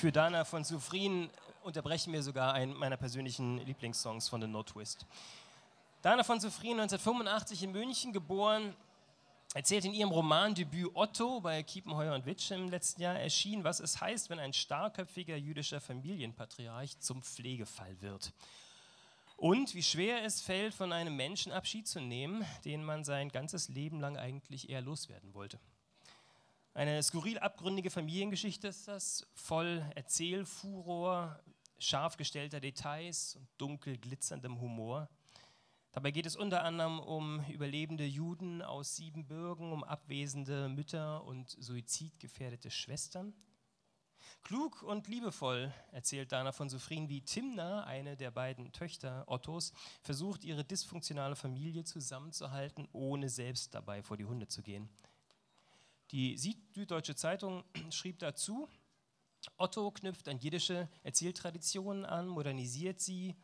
Für Dana von Sufrin unterbrechen wir sogar einen meiner persönlichen Lieblingssongs von The No Twist. Dana von Sufrin, 1985 in München geboren, erzählt in ihrem Romandebüt Otto bei Kiepenheuer und Witsch im letzten Jahr erschienen, was es heißt, wenn ein starrköpfiger jüdischer Familienpatriarch zum Pflegefall wird. Und wie schwer es fällt, von einem Menschen Abschied zu nehmen, den man sein ganzes Leben lang eigentlich eher loswerden wollte. Eine skurril abgründige Familiengeschichte ist das, voll Erzählfuror, scharf gestellter Details und dunkel glitzerndem Humor. Dabei geht es unter anderem um überlebende Juden aus Siebenbürgen, um abwesende Mütter und suizidgefährdete Schwestern. Klug und liebevoll erzählt Dana von Sofrin, wie Timna, eine der beiden Töchter Ottos, versucht, ihre dysfunktionale Familie zusammenzuhalten, ohne selbst dabei vor die Hunde zu gehen. Die Süddeutsche Zeitung schrieb dazu, Otto knüpft an jiddische Erzähltraditionen an, modernisiert sie,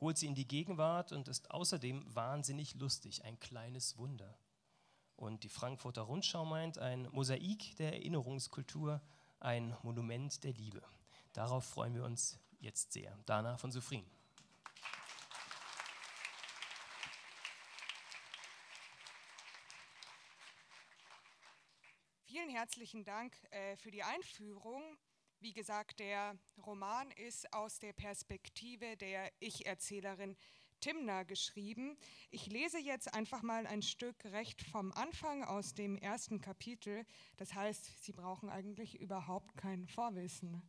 holt sie in die Gegenwart und ist außerdem wahnsinnig lustig, ein kleines Wunder. Und die Frankfurter Rundschau meint, ein Mosaik der Erinnerungskultur, ein Monument der Liebe. Darauf freuen wir uns jetzt sehr. Dana von Sufrin. Vielen herzlichen Dank äh, für die Einführung. Wie gesagt, der Roman ist aus der Perspektive der Ich-Erzählerin Timna geschrieben. Ich lese jetzt einfach mal ein Stück recht vom Anfang aus dem ersten Kapitel. Das heißt, Sie brauchen eigentlich überhaupt kein Vorwissen.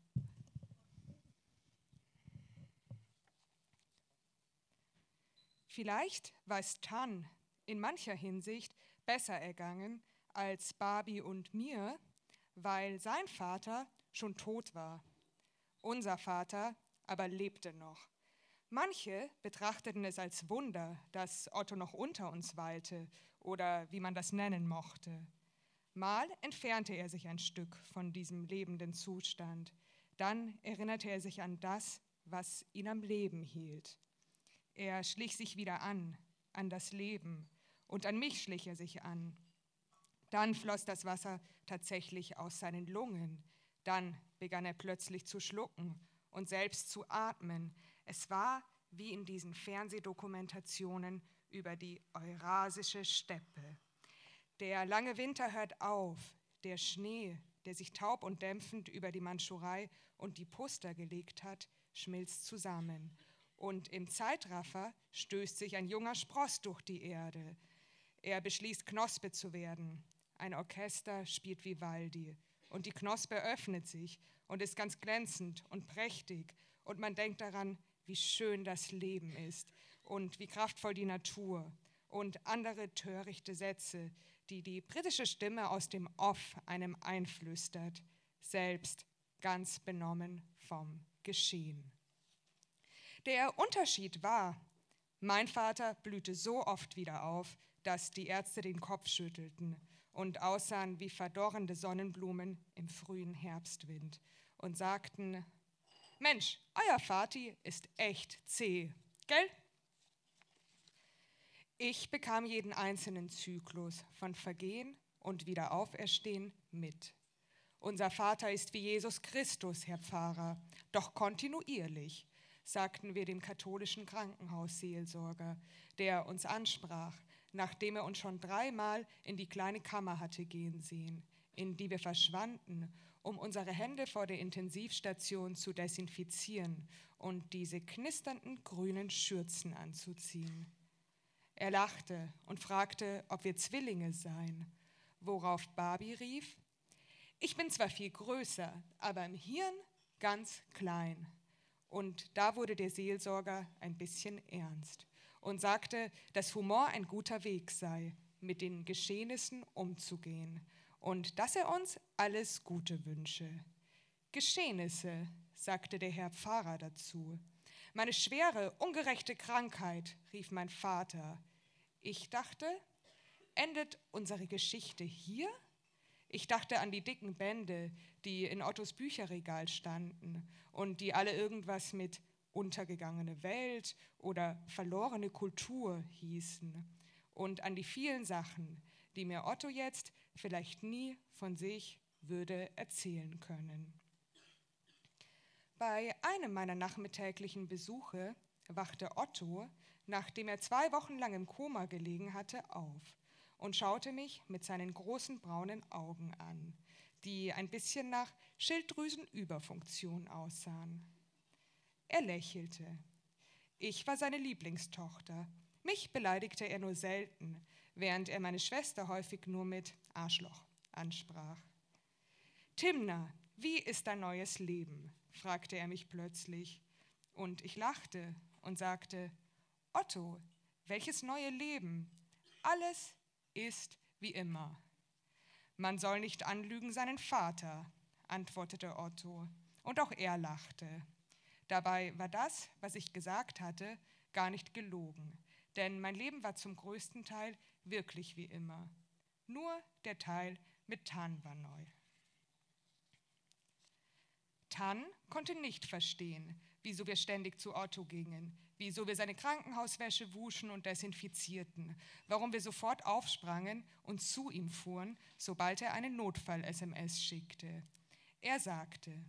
Vielleicht war es Tan in mancher Hinsicht besser ergangen als Barbie und mir, weil sein Vater schon tot war. Unser Vater aber lebte noch. Manche betrachteten es als Wunder, dass Otto noch unter uns weilte oder wie man das nennen mochte. Mal entfernte er sich ein Stück von diesem lebenden Zustand. Dann erinnerte er sich an das, was ihn am Leben hielt. Er schlich sich wieder an, an das Leben, und an mich schlich er sich an. Dann floss das Wasser tatsächlich aus seinen Lungen. Dann begann er plötzlich zu schlucken und selbst zu atmen. Es war wie in diesen Fernsehdokumentationen über die Eurasische Steppe. Der lange Winter hört auf, der Schnee, der sich taub und dämpfend über die Mandschurei und die Puster gelegt hat, schmilzt zusammen. Und im Zeitraffer stößt sich ein junger Spross durch die Erde. Er beschließt, Knospe zu werden. Ein Orchester spielt Vivaldi und die Knospe öffnet sich und ist ganz glänzend und prächtig und man denkt daran, wie schön das Leben ist und wie kraftvoll die Natur und andere törichte Sätze, die die britische Stimme aus dem Off einem einflüstert, selbst ganz benommen vom Geschehen. Der Unterschied war, mein Vater blühte so oft wieder auf, dass die Ärzte den Kopf schüttelten und aussahen wie verdorrende Sonnenblumen im frühen Herbstwind und sagten, Mensch, euer Vati ist echt zäh, gell? Ich bekam jeden einzelnen Zyklus von Vergehen und Wiederauferstehen mit. Unser Vater ist wie Jesus Christus, Herr Pfarrer, doch kontinuierlich, sagten wir dem katholischen Krankenhausseelsorger, der uns ansprach, nachdem er uns schon dreimal in die kleine Kammer hatte gehen sehen, in die wir verschwanden, um unsere Hände vor der Intensivstation zu desinfizieren und diese knisternden grünen Schürzen anzuziehen. Er lachte und fragte, ob wir Zwillinge seien, worauf Barbie rief, ich bin zwar viel größer, aber im Hirn ganz klein. Und da wurde der Seelsorger ein bisschen ernst und sagte, dass Humor ein guter Weg sei, mit den Geschehnissen umzugehen und dass er uns alles Gute wünsche. Geschehnisse, sagte der Herr Pfarrer dazu. Meine schwere, ungerechte Krankheit, rief mein Vater. Ich dachte, endet unsere Geschichte hier? Ich dachte an die dicken Bände, die in Ottos Bücherregal standen und die alle irgendwas mit untergegangene Welt oder verlorene Kultur hießen und an die vielen Sachen, die mir Otto jetzt vielleicht nie von sich würde erzählen können. Bei einem meiner nachmittäglichen Besuche wachte Otto, nachdem er zwei Wochen lang im Koma gelegen hatte, auf und schaute mich mit seinen großen braunen Augen an, die ein bisschen nach Schilddrüsenüberfunktion aussahen. Er lächelte. Ich war seine Lieblingstochter. Mich beleidigte er nur selten, während er meine Schwester häufig nur mit Arschloch ansprach. Timna, wie ist dein neues Leben? fragte er mich plötzlich. Und ich lachte und sagte, Otto, welches neue Leben? Alles ist wie immer. Man soll nicht anlügen seinen Vater, antwortete Otto, und auch er lachte. Dabei war das, was ich gesagt hatte, gar nicht gelogen, denn mein Leben war zum größten Teil wirklich wie immer. Nur der Teil mit Tan war neu. Tan konnte nicht verstehen, wieso wir ständig zu Otto gingen, wieso wir seine Krankenhauswäsche wuschen und desinfizierten, warum wir sofort aufsprangen und zu ihm fuhren, sobald er eine Notfall-SMS schickte. Er sagte,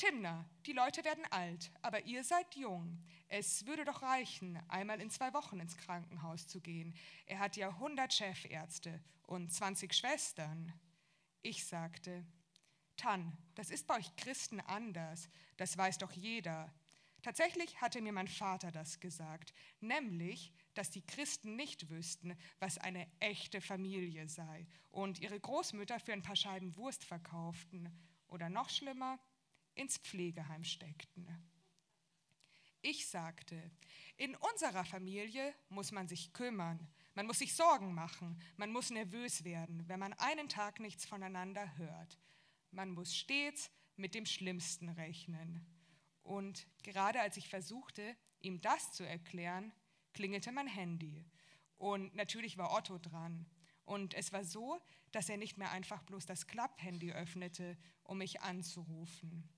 Timna, die Leute werden alt, aber ihr seid jung. Es würde doch reichen, einmal in zwei Wochen ins Krankenhaus zu gehen. Er hat ja 100 Chefärzte und 20 Schwestern. Ich sagte, Tan, das ist bei euch Christen anders, das weiß doch jeder. Tatsächlich hatte mir mein Vater das gesagt, nämlich, dass die Christen nicht wüssten, was eine echte Familie sei und ihre Großmütter für ein paar Scheiben Wurst verkauften oder noch schlimmer, ins Pflegeheim steckten. Ich sagte, in unserer Familie muss man sich kümmern, man muss sich Sorgen machen, man muss nervös werden, wenn man einen Tag nichts voneinander hört. Man muss stets mit dem Schlimmsten rechnen. Und gerade als ich versuchte, ihm das zu erklären, klingelte mein Handy. Und natürlich war Otto dran. Und es war so, dass er nicht mehr einfach bloß das Klapphandy öffnete, um mich anzurufen.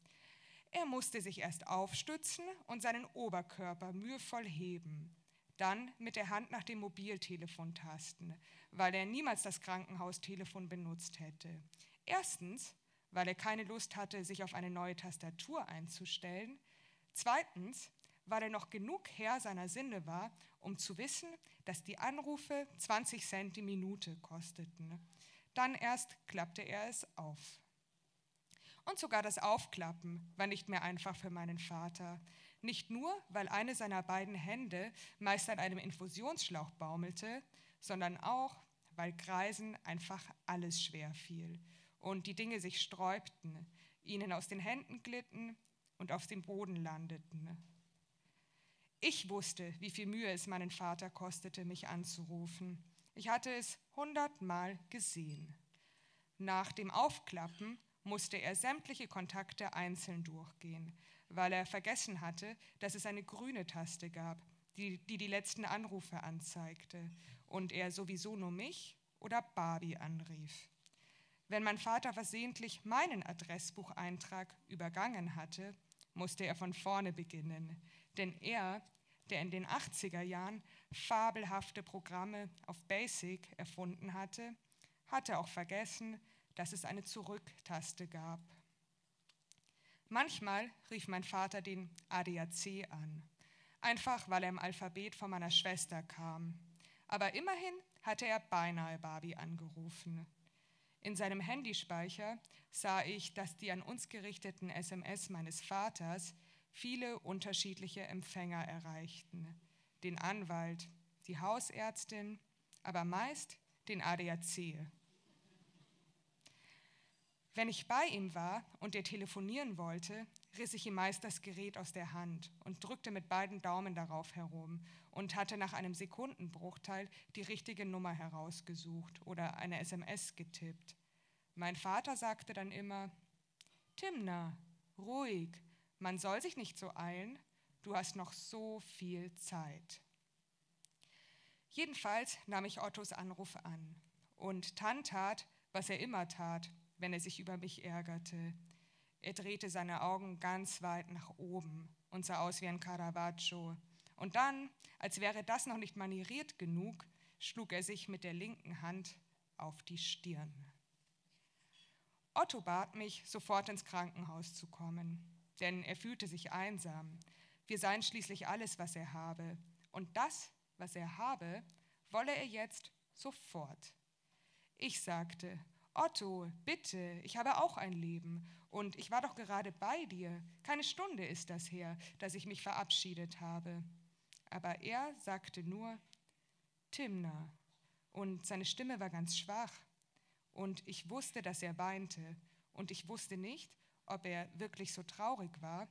Er musste sich erst aufstützen und seinen Oberkörper mühevoll heben, dann mit der Hand nach dem Mobiltelefon tasten, weil er niemals das Krankenhaustelefon benutzt hätte. Erstens, weil er keine Lust hatte, sich auf eine neue Tastatur einzustellen. Zweitens, weil er noch genug Herr seiner Sinne war, um zu wissen, dass die Anrufe 20 Cent die Minute kosteten. Dann erst klappte er es auf. Und sogar das Aufklappen war nicht mehr einfach für meinen Vater. Nicht nur, weil eine seiner beiden Hände meist an einem Infusionsschlauch baumelte, sondern auch, weil Kreisen einfach alles schwer fiel und die Dinge sich sträubten, ihnen aus den Händen glitten und auf dem Boden landeten. Ich wusste, wie viel Mühe es meinen Vater kostete, mich anzurufen. Ich hatte es hundertmal gesehen. Nach dem Aufklappen musste er sämtliche Kontakte einzeln durchgehen, weil er vergessen hatte, dass es eine grüne Taste gab, die die, die letzten Anrufe anzeigte und er sowieso nur mich oder Barbie anrief. Wenn mein Vater versehentlich meinen Adressbucheintrag übergangen hatte, musste er von vorne beginnen, denn er, der in den 80er Jahren fabelhafte Programme auf Basic erfunden hatte, hatte auch vergessen, dass es eine Zurücktaste gab. Manchmal rief mein Vater den ADAC an, einfach weil er im Alphabet von meiner Schwester kam. Aber immerhin hatte er beinahe Barbie angerufen. In seinem Handyspeicher sah ich, dass die an uns gerichteten SMS meines Vaters viele unterschiedliche Empfänger erreichten. Den Anwalt, die Hausärztin, aber meist den ADAC, wenn ich bei ihm war und er telefonieren wollte, riss ich ihm meist das Gerät aus der Hand und drückte mit beiden Daumen darauf herum und hatte nach einem Sekundenbruchteil die richtige Nummer herausgesucht oder eine SMS getippt. Mein Vater sagte dann immer, Timna, ruhig, man soll sich nicht so eilen, du hast noch so viel Zeit. Jedenfalls nahm ich Ottos Anruf an und Tan tat, was er immer tat, wenn er sich über mich ärgerte. Er drehte seine Augen ganz weit nach oben und sah aus wie ein Caravaggio. Und dann, als wäre das noch nicht manieriert genug, schlug er sich mit der linken Hand auf die Stirn. Otto bat mich, sofort ins Krankenhaus zu kommen. denn er fühlte sich einsam. Wir seien schließlich alles, was er habe. Und das, was er habe, wolle er jetzt sofort. Ich sagte, Otto, bitte, ich habe auch ein Leben und ich war doch gerade bei dir. Keine Stunde ist das her, dass ich mich verabschiedet habe. Aber er sagte nur, Timna, und seine Stimme war ganz schwach. Und ich wusste, dass er weinte, und ich wusste nicht, ob er wirklich so traurig war,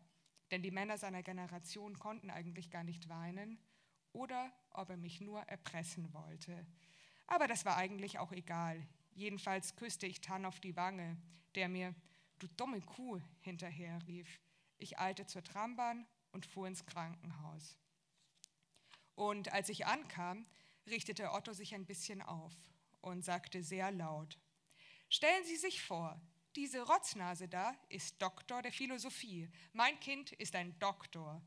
denn die Männer seiner Generation konnten eigentlich gar nicht weinen, oder ob er mich nur erpressen wollte. Aber das war eigentlich auch egal. Jedenfalls küsste ich Tan auf die Wange, der mir, du dumme Kuh, hinterher rief. Ich eilte zur Trambahn und fuhr ins Krankenhaus. Und als ich ankam, richtete Otto sich ein bisschen auf und sagte sehr laut, Stellen Sie sich vor, diese Rotznase da ist Doktor der Philosophie. Mein Kind ist ein Doktor.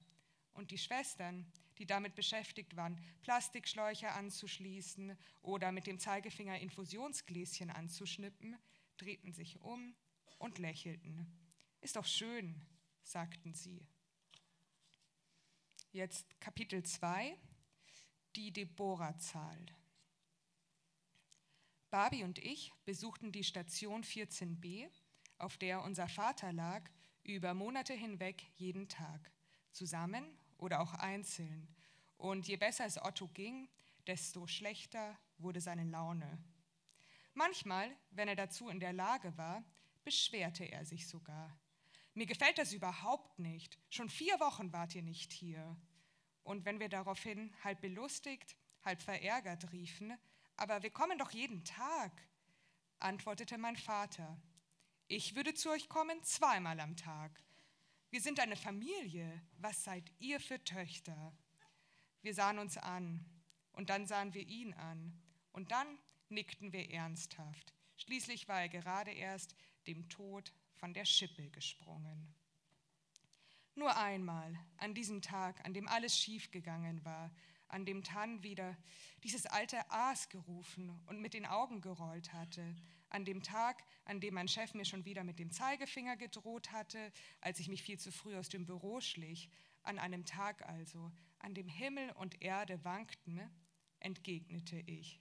Und die Schwestern, die damit beschäftigt waren, Plastikschläuche anzuschließen oder mit dem Zeigefinger Infusionsgläschen anzuschnippen, drehten sich um und lächelten. Ist doch schön, sagten sie. Jetzt Kapitel 2, die Deborah-Zahl. Barbie und ich besuchten die Station 14b, auf der unser Vater lag, über Monate hinweg jeden Tag, zusammen oder auch einzeln. Und je besser es Otto ging, desto schlechter wurde seine Laune. Manchmal, wenn er dazu in der Lage war, beschwerte er sich sogar. Mir gefällt das überhaupt nicht. Schon vier Wochen wart ihr nicht hier. Und wenn wir daraufhin halb belustigt, halb verärgert riefen, aber wir kommen doch jeden Tag, antwortete mein Vater. Ich würde zu euch kommen zweimal am Tag. Wir sind eine Familie. Was seid ihr für Töchter? Wir sahen uns an und dann sahen wir ihn an und dann nickten wir ernsthaft. Schließlich war er gerade erst dem Tod von der Schippe gesprungen. Nur einmal, an diesem Tag, an dem alles schiefgegangen war, an dem Tan wieder dieses alte Aas gerufen und mit den Augen gerollt hatte, an dem Tag, an dem mein Chef mir schon wieder mit dem Zeigefinger gedroht hatte, als ich mich viel zu früh aus dem Büro schlich, an einem Tag also, an dem Himmel und Erde wankten, entgegnete ich.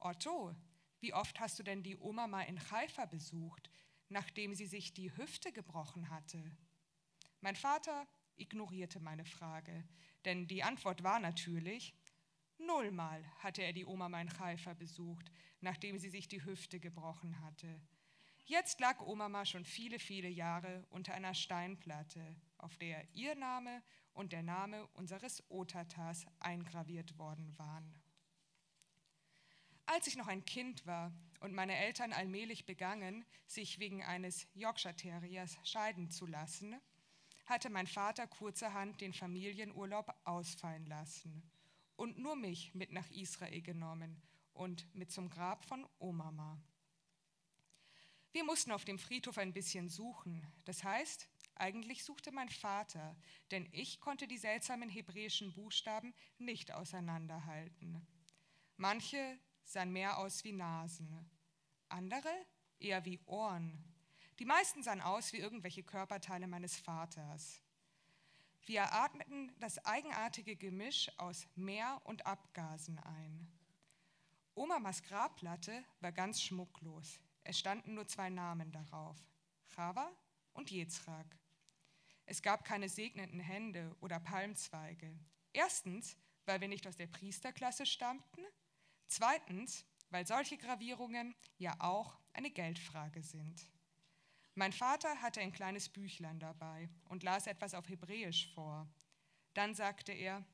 Otto, wie oft hast du denn die Oma mal in Haifa besucht, nachdem sie sich die Hüfte gebrochen hatte? Mein Vater ignorierte meine Frage, denn die Antwort war natürlich, nullmal hatte er die Oma mein Haifa besucht, nachdem sie sich die Hüfte gebrochen hatte. Jetzt lag Oma schon viele, viele Jahre unter einer Steinplatte, auf der ihr Name und der Name unseres Otatas eingraviert worden waren. Als ich noch ein Kind war und meine Eltern allmählich begannen, sich wegen eines Yorkshire Terriers scheiden zu lassen, hatte mein Vater kurzerhand den Familienurlaub ausfallen lassen und nur mich mit nach Israel genommen und mit zum Grab von Omama. Wir mussten auf dem Friedhof ein bisschen suchen. Das heißt, eigentlich suchte mein Vater, denn ich konnte die seltsamen hebräischen Buchstaben nicht auseinanderhalten. Manche sahen mehr aus wie Nasen, andere eher wie Ohren die meisten sahen aus wie irgendwelche Körperteile meines Vaters. Wir atmeten das eigenartige Gemisch aus Meer und Abgasen ein. Omamas Grabplatte war ganz schmucklos. Es standen nur zwei Namen darauf, Chava und Jezrak. Es gab keine segnenden Hände oder Palmzweige. Erstens, weil wir nicht aus der Priesterklasse stammten. Zweitens, weil solche Gravierungen ja auch eine Geldfrage sind. Mein Vater hatte ein kleines Büchlein dabei und las etwas auf Hebräisch vor. Dann sagte er,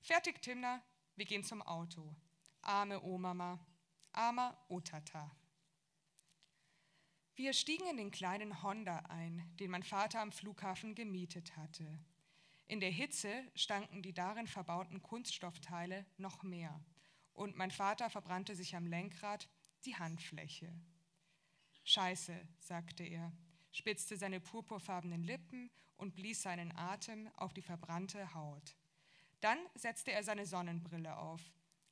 fertig, Timna, wir gehen zum Auto. Arme Omama, armer Otata. Wir stiegen in den kleinen Honda ein, den mein Vater am Flughafen gemietet hatte. In der Hitze stanken die darin verbauten Kunststoffteile noch mehr und mein Vater verbrannte sich am Lenkrad die Handfläche. Scheiße, sagte er, spitzte seine purpurfarbenen Lippen und blies seinen Atem auf die verbrannte Haut. Dann setzte er seine Sonnenbrille auf.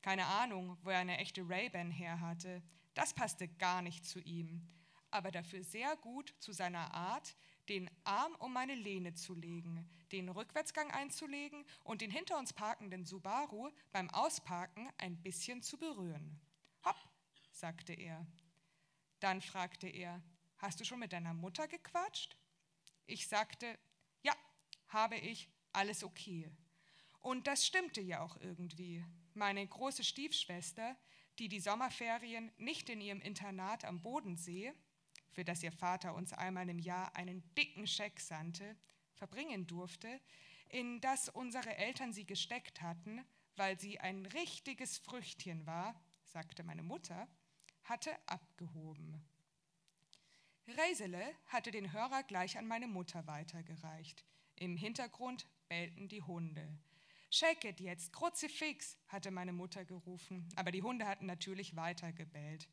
Keine Ahnung, wo er eine echte Ray-Ban her hatte. Das passte gar nicht zu ihm, aber dafür sehr gut zu seiner Art, den Arm um meine Lehne zu legen, den Rückwärtsgang einzulegen und den hinter uns parkenden Subaru beim Ausparken ein bisschen zu berühren. Hopp, sagte er. Dann fragte er, hast du schon mit deiner Mutter gequatscht? Ich sagte, ja, habe ich, alles okay. Und das stimmte ja auch irgendwie. Meine große Stiefschwester, die die Sommerferien nicht in ihrem Internat am Bodensee, für das ihr Vater uns einmal im Jahr einen dicken Scheck sandte, verbringen durfte, in das unsere Eltern sie gesteckt hatten, weil sie ein richtiges Früchtchen war, sagte meine Mutter, hatte abgehoben. Reisele hatte den Hörer gleich an meine Mutter weitergereicht. Im Hintergrund bellten die Hunde. Shake it jetzt, Kruzifix, hatte meine Mutter gerufen, aber die Hunde hatten natürlich weiter gebellt.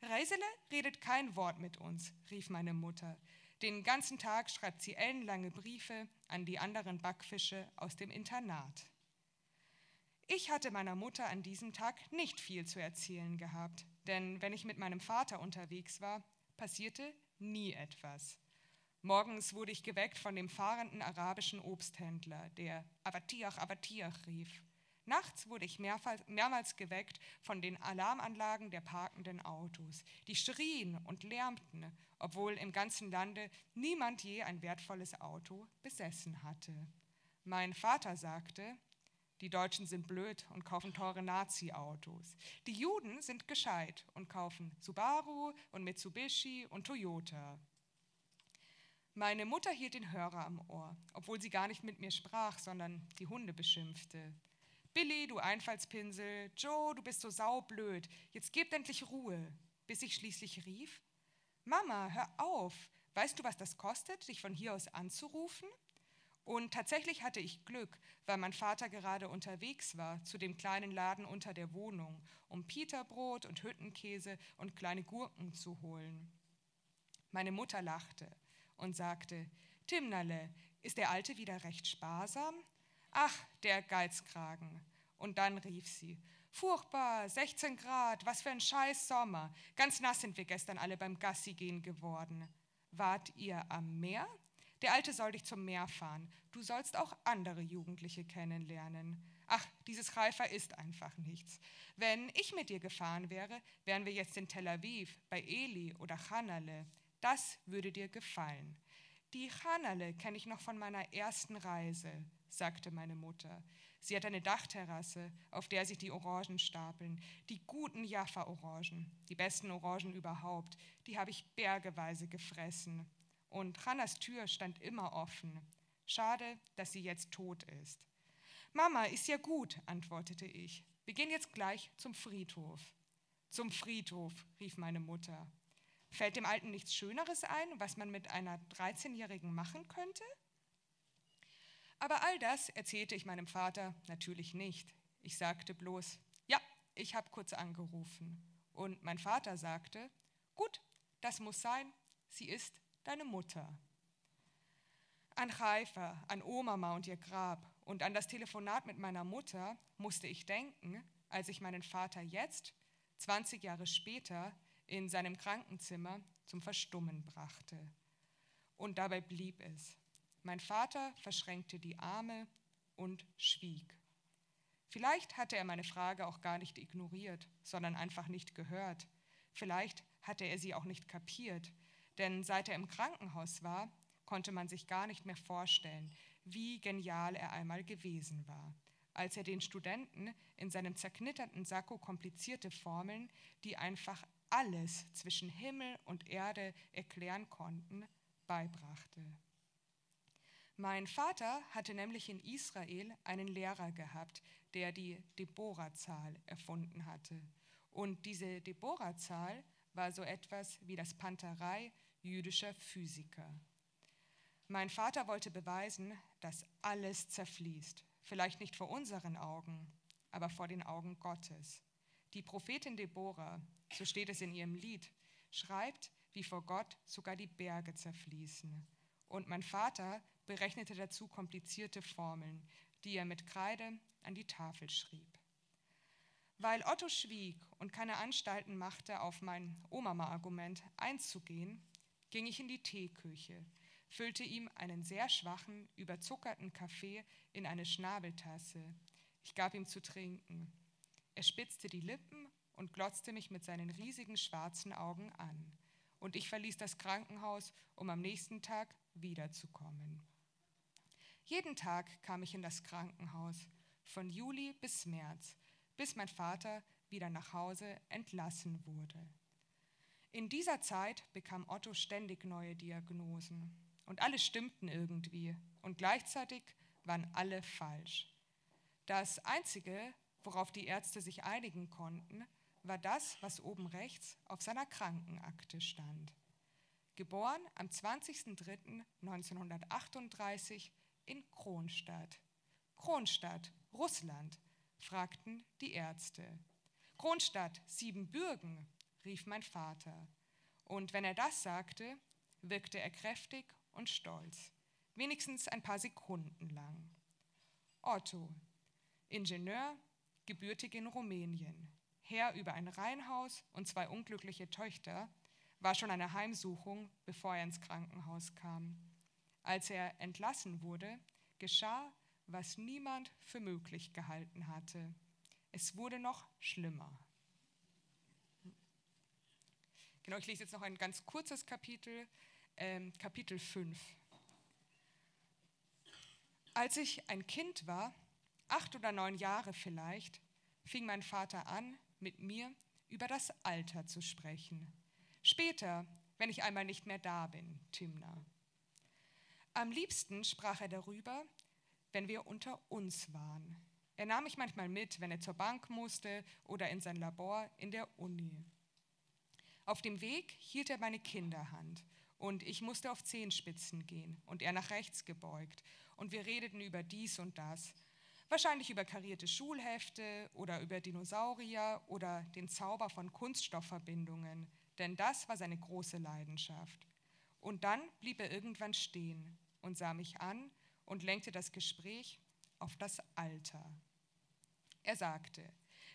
Reisele redet kein Wort mit uns, rief meine Mutter. Den ganzen Tag schreibt sie ellenlange Briefe an die anderen Backfische aus dem Internat. Ich hatte meiner Mutter an diesem Tag nicht viel zu erzählen gehabt, denn wenn ich mit meinem Vater unterwegs war, passierte nie etwas. Morgens wurde ich geweckt von dem fahrenden arabischen Obsthändler, der Avatiach, Avatiach rief. Nachts wurde ich mehrmals geweckt von den Alarmanlagen der parkenden Autos. Die schrien und lärmten, obwohl im ganzen Lande niemand je ein wertvolles Auto besessen hatte. Mein Vater sagte, die Deutschen sind blöd und kaufen teure Nazi-Autos. Die Juden sind gescheit und kaufen Subaru und Mitsubishi und Toyota. Meine Mutter hielt den Hörer am Ohr, obwohl sie gar nicht mit mir sprach, sondern die Hunde beschimpfte. Billy, du Einfallspinsel, Joe, du bist so saublöd, jetzt gebt endlich Ruhe, bis ich schließlich rief, Mama, hör auf, weißt du, was das kostet, dich von hier aus anzurufen? Und tatsächlich hatte ich Glück, weil mein Vater gerade unterwegs war zu dem kleinen Laden unter der Wohnung, um Peterbrot und Hüttenkäse und kleine Gurken zu holen. Meine Mutter lachte und sagte, Timnerle, ist der Alte wieder recht sparsam? Ach, der Geizkragen. Und dann rief sie, Furchtbar, 16 Grad, was für ein scheiß Sommer. Ganz nass sind wir gestern alle beim Gassi gehen geworden. Wart ihr am Meer? Der Alte soll dich zum Meer fahren. Du sollst auch andere Jugendliche kennenlernen. Ach, dieses Reifer ist einfach nichts. Wenn ich mit dir gefahren wäre, wären wir jetzt in Tel Aviv, bei Eli oder Chanale. Das würde dir gefallen. Die Chanale kenne ich noch von meiner ersten Reise sagte meine Mutter. Sie hat eine Dachterrasse, auf der sich die Orangen stapeln, die guten Jaffa-Orangen, die besten Orangen überhaupt, die habe ich bergeweise gefressen. Und Hannas Tür stand immer offen. Schade, dass sie jetzt tot ist. Mama, ist ja gut, antwortete ich. Wir gehen jetzt gleich zum Friedhof. Zum Friedhof, rief meine Mutter. Fällt dem Alten nichts Schöneres ein, was man mit einer 13-Jährigen machen könnte? Aber all das erzählte ich meinem Vater natürlich nicht. Ich sagte bloß, ja, ich habe kurz angerufen. Und mein Vater sagte, gut, das muss sein, sie ist deine Mutter. An Haifa, an Omama und ihr Grab und an das Telefonat mit meiner Mutter musste ich denken, als ich meinen Vater jetzt, 20 Jahre später, in seinem Krankenzimmer zum Verstummen brachte. Und dabei blieb es. Mein Vater verschränkte die Arme und schwieg. Vielleicht hatte er meine Frage auch gar nicht ignoriert, sondern einfach nicht gehört. Vielleicht hatte er sie auch nicht kapiert, denn seit er im Krankenhaus war, konnte man sich gar nicht mehr vorstellen, wie genial er einmal gewesen war, als er den Studenten in seinem zerknitterten Sakko komplizierte Formeln, die einfach alles zwischen Himmel und Erde erklären konnten, beibrachte. Mein Vater hatte nämlich in Israel einen Lehrer gehabt, der die Deborah-Zahl erfunden hatte. Und diese Deborah-Zahl war so etwas wie das Panterei jüdischer Physiker. Mein Vater wollte beweisen, dass alles zerfließt, vielleicht nicht vor unseren Augen, aber vor den Augen Gottes. Die Prophetin Deborah, so steht es in ihrem Lied, schreibt, wie vor Gott sogar die Berge zerfließen. Und mein Vater berechnete dazu komplizierte Formeln, die er mit Kreide an die Tafel schrieb. Weil Otto schwieg und keine Anstalten machte, auf mein Omama-Argument einzugehen, ging ich in die Teeküche, füllte ihm einen sehr schwachen, überzuckerten Kaffee in eine Schnabeltasse. Ich gab ihm zu trinken. Er spitzte die Lippen und glotzte mich mit seinen riesigen schwarzen Augen an. Und ich verließ das Krankenhaus, um am nächsten Tag wiederzukommen. Jeden Tag kam ich in das Krankenhaus, von Juli bis März, bis mein Vater wieder nach Hause entlassen wurde. In dieser Zeit bekam Otto ständig neue Diagnosen und alle stimmten irgendwie und gleichzeitig waren alle falsch. Das Einzige, worauf die Ärzte sich einigen konnten, war das, was oben rechts auf seiner Krankenakte stand. Geboren am 20.03.1938 in Kronstadt. Kronstadt, Russland, fragten die Ärzte. Kronstadt, Siebenbürgen, rief mein Vater. Und wenn er das sagte, wirkte er kräftig und stolz, wenigstens ein paar Sekunden lang. Otto, Ingenieur, gebürtig in Rumänien, Herr über ein Reihenhaus und zwei unglückliche Töchter, war schon eine Heimsuchung, bevor er ins Krankenhaus kam. Als er entlassen wurde, geschah, was niemand für möglich gehalten hatte. Es wurde noch schlimmer. Genau, ich lese jetzt noch ein ganz kurzes Kapitel, ähm, Kapitel 5. Als ich ein Kind war, acht oder neun Jahre vielleicht, fing mein Vater an, mit mir über das Alter zu sprechen. Später, wenn ich einmal nicht mehr da bin, Timna. Am liebsten sprach er darüber, wenn wir unter uns waren. Er nahm mich manchmal mit, wenn er zur Bank musste oder in sein Labor in der Uni. Auf dem Weg hielt er meine Kinderhand und ich musste auf Zehenspitzen gehen und er nach rechts gebeugt und wir redeten über dies und das. Wahrscheinlich über karierte Schulhefte oder über Dinosaurier oder den Zauber von Kunststoffverbindungen, denn das war seine große Leidenschaft. Und dann blieb er irgendwann stehen und sah mich an und lenkte das Gespräch auf das Alter. Er sagte,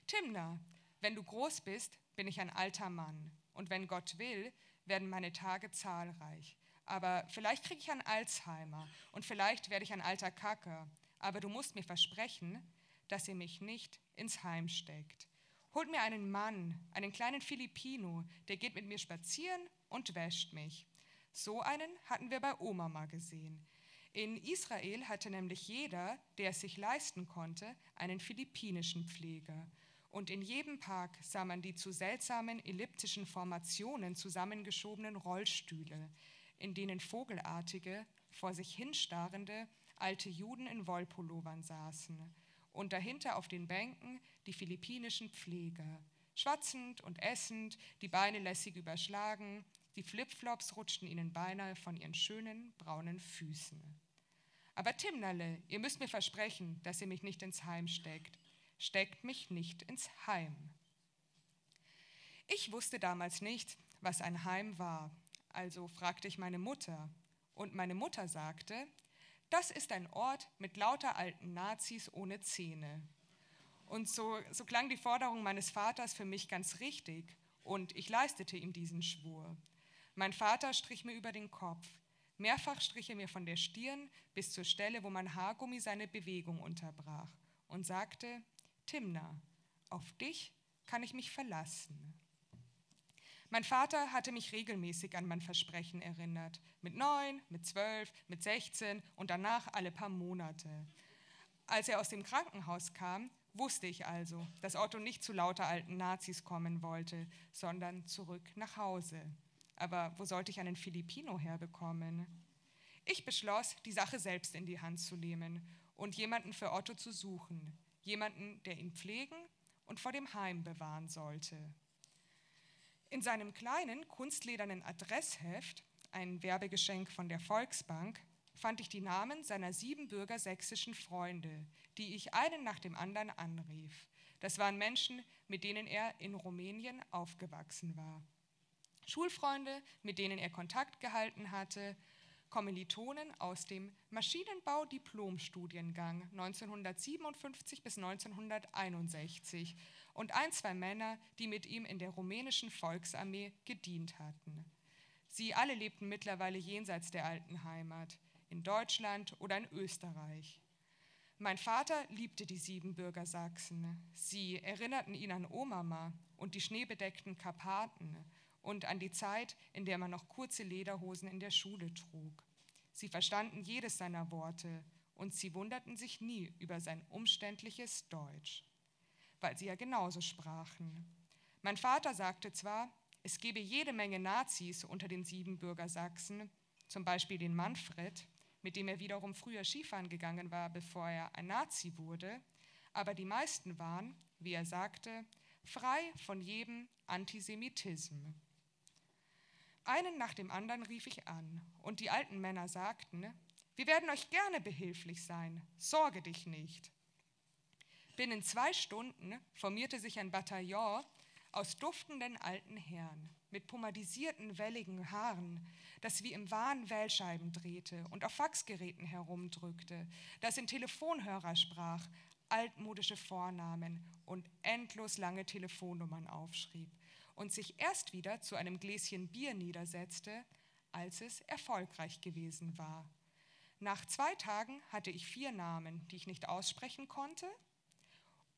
Timna, wenn du groß bist, bin ich ein alter Mann. Und wenn Gott will, werden meine Tage zahlreich. Aber vielleicht kriege ich ein Alzheimer und vielleicht werde ich ein alter Kacker. Aber du musst mir versprechen, dass ihr mich nicht ins Heim steckt. Holt mir einen Mann, einen kleinen Filipino, der geht mit mir spazieren und wäscht mich. So einen hatten wir bei Oma mal gesehen. In Israel hatte nämlich jeder, der es sich leisten konnte, einen philippinischen Pfleger. Und in jedem Park sah man die zu seltsamen elliptischen Formationen zusammengeschobenen Rollstühle, in denen vogelartige, vor sich hinstarrende alte Juden in Wollpullovern saßen und dahinter auf den Bänken die philippinischen Pfleger, schwatzend und essend, die Beine lässig überschlagen, die Flipflops rutschten ihnen beinahe von ihren schönen braunen Füßen. Aber Timnerle, ihr müsst mir versprechen, dass ihr mich nicht ins Heim steckt. Steckt mich nicht ins Heim. Ich wusste damals nicht, was ein Heim war, also fragte ich meine Mutter. Und meine Mutter sagte, das ist ein Ort mit lauter alten Nazis ohne Zähne. Und so, so klang die Forderung meines Vaters für mich ganz richtig, und ich leistete ihm diesen Schwur. Mein Vater strich mir über den Kopf. Mehrfach strich er mir von der Stirn bis zur Stelle, wo mein Haargummi seine Bewegung unterbrach und sagte, Timna, auf dich kann ich mich verlassen. Mein Vater hatte mich regelmäßig an mein Versprechen erinnert. Mit neun, mit zwölf, mit sechzehn und danach alle paar Monate. Als er aus dem Krankenhaus kam, wusste ich also, dass Otto nicht zu lauter alten Nazis kommen wollte, sondern zurück nach Hause. Aber wo sollte ich einen Filipino herbekommen? Ich beschloss, die Sache selbst in die Hand zu nehmen und jemanden für Otto zu suchen, jemanden, der ihn pflegen und vor dem Heim bewahren sollte. In seinem kleinen, kunstledernen Adressheft, ein Werbegeschenk von der Volksbank, fand ich die Namen seiner sieben bürgersächsischen Freunde, die ich einen nach dem anderen anrief. Das waren Menschen, mit denen er in Rumänien aufgewachsen war. Schulfreunde, mit denen er Kontakt gehalten hatte, Kommilitonen aus dem Maschinenbau-Diplomstudiengang 1957 bis 1961 und ein, zwei Männer, die mit ihm in der rumänischen Volksarmee gedient hatten. Sie alle lebten mittlerweile jenseits der alten Heimat, in Deutschland oder in Österreich. Mein Vater liebte die Siebenbürger Sachsen. Sie erinnerten ihn an Omama und die schneebedeckten Karpaten und an die Zeit, in der man noch kurze Lederhosen in der Schule trug. Sie verstanden jedes seiner Worte und sie wunderten sich nie über sein umständliches Deutsch, weil sie ja genauso sprachen. Mein Vater sagte zwar, es gebe jede Menge Nazis unter den Siebenbürger Sachsen, zum Beispiel den Manfred, mit dem er wiederum früher Skifahren gegangen war, bevor er ein Nazi wurde. Aber die meisten waren, wie er sagte, frei von jedem Antisemitismus. Einen nach dem anderen rief ich an, und die alten Männer sagten, wir werden euch gerne behilflich sein, sorge dich nicht. Binnen zwei Stunden formierte sich ein Bataillon aus duftenden alten Herren mit pomadisierten, welligen Haaren, das wie im Wahn Wählscheiben drehte und auf Faxgeräten herumdrückte, das in Telefonhörer sprach, altmodische Vornamen und endlos lange Telefonnummern aufschrieb und sich erst wieder zu einem Gläschen Bier niedersetzte, als es erfolgreich gewesen war. Nach zwei Tagen hatte ich vier Namen, die ich nicht aussprechen konnte,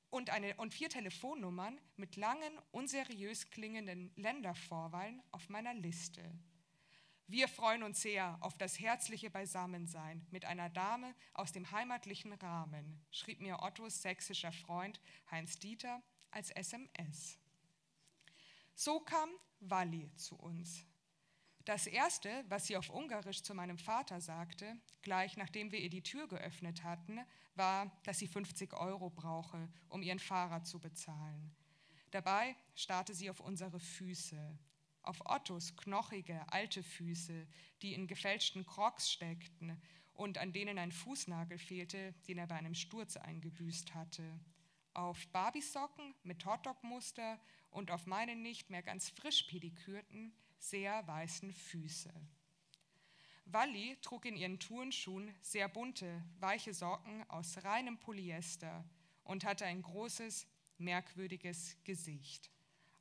und, eine, und vier Telefonnummern mit langen, unseriös klingenden Ländervorwahlen auf meiner Liste. Wir freuen uns sehr auf das herzliche Beisammensein mit einer Dame aus dem heimatlichen Rahmen, schrieb mir Ottos sächsischer Freund Heinz Dieter als SMS. So kam Walli zu uns. Das Erste, was sie auf Ungarisch zu meinem Vater sagte, gleich nachdem wir ihr die Tür geöffnet hatten, war, dass sie 50 Euro brauche, um ihren Fahrer zu bezahlen. Dabei starrte sie auf unsere Füße, auf Ottos knochige, alte Füße, die in gefälschten Crocs steckten und an denen ein Fußnagel fehlte, den er bei einem Sturz eingebüßt hatte, auf Barbiesocken mit Hotdog-Muster und auf meine nicht mehr ganz frisch pedikürten, sehr weißen Füße. Walli trug in ihren Turnschuhen sehr bunte, weiche Socken aus reinem Polyester und hatte ein großes, merkwürdiges Gesicht.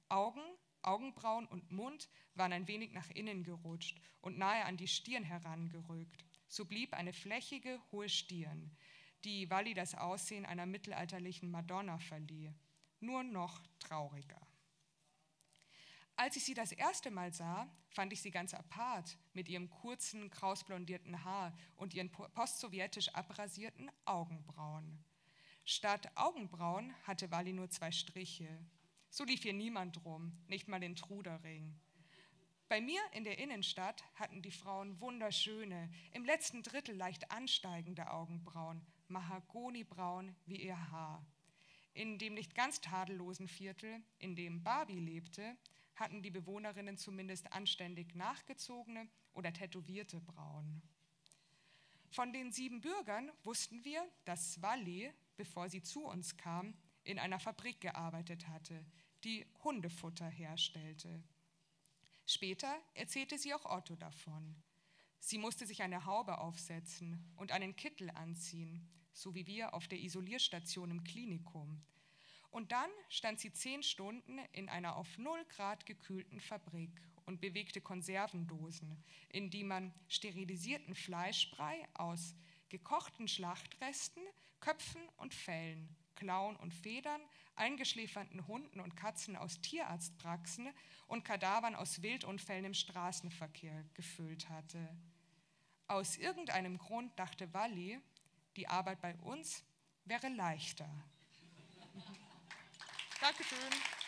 Augen, Augenbrauen und Mund waren ein wenig nach innen gerutscht und nahe an die Stirn herangerückt. So blieb eine flächige, hohe Stirn, die Walli das Aussehen einer mittelalterlichen Madonna verlieh, nur noch trauriger. Als ich sie das erste Mal sah, fand ich sie ganz apart mit ihrem kurzen, krausblondierten Haar und ihren postsowjetisch abrasierten Augenbrauen. Statt Augenbrauen hatte Wally nur zwei Striche. So lief hier niemand rum, nicht mal in Trudering. Bei mir in der Innenstadt hatten die Frauen wunderschöne, im letzten Drittel leicht ansteigende Augenbrauen, mahagonibraun wie ihr Haar. In dem nicht ganz tadellosen Viertel, in dem Barbie lebte, hatten die Bewohnerinnen zumindest anständig nachgezogene oder tätowierte Brauen. Von den sieben Bürgern wussten wir, dass Walli, bevor sie zu uns kam, in einer Fabrik gearbeitet hatte, die Hundefutter herstellte. Später erzählte sie auch Otto davon. Sie musste sich eine Haube aufsetzen und einen Kittel anziehen, so wie wir auf der Isolierstation im Klinikum, und dann stand sie zehn Stunden in einer auf null Grad gekühlten Fabrik und bewegte Konservendosen, in die man sterilisierten Fleischbrei aus gekochten Schlachtresten, Köpfen und Fellen, Klauen und Federn, eingeschläferten Hunden und Katzen aus Tierarztpraxen und Kadavern aus Wildunfällen im Straßenverkehr gefüllt hatte. Aus irgendeinem Grund dachte Walli, die Arbeit bei uns wäre leichter. Dankeschön.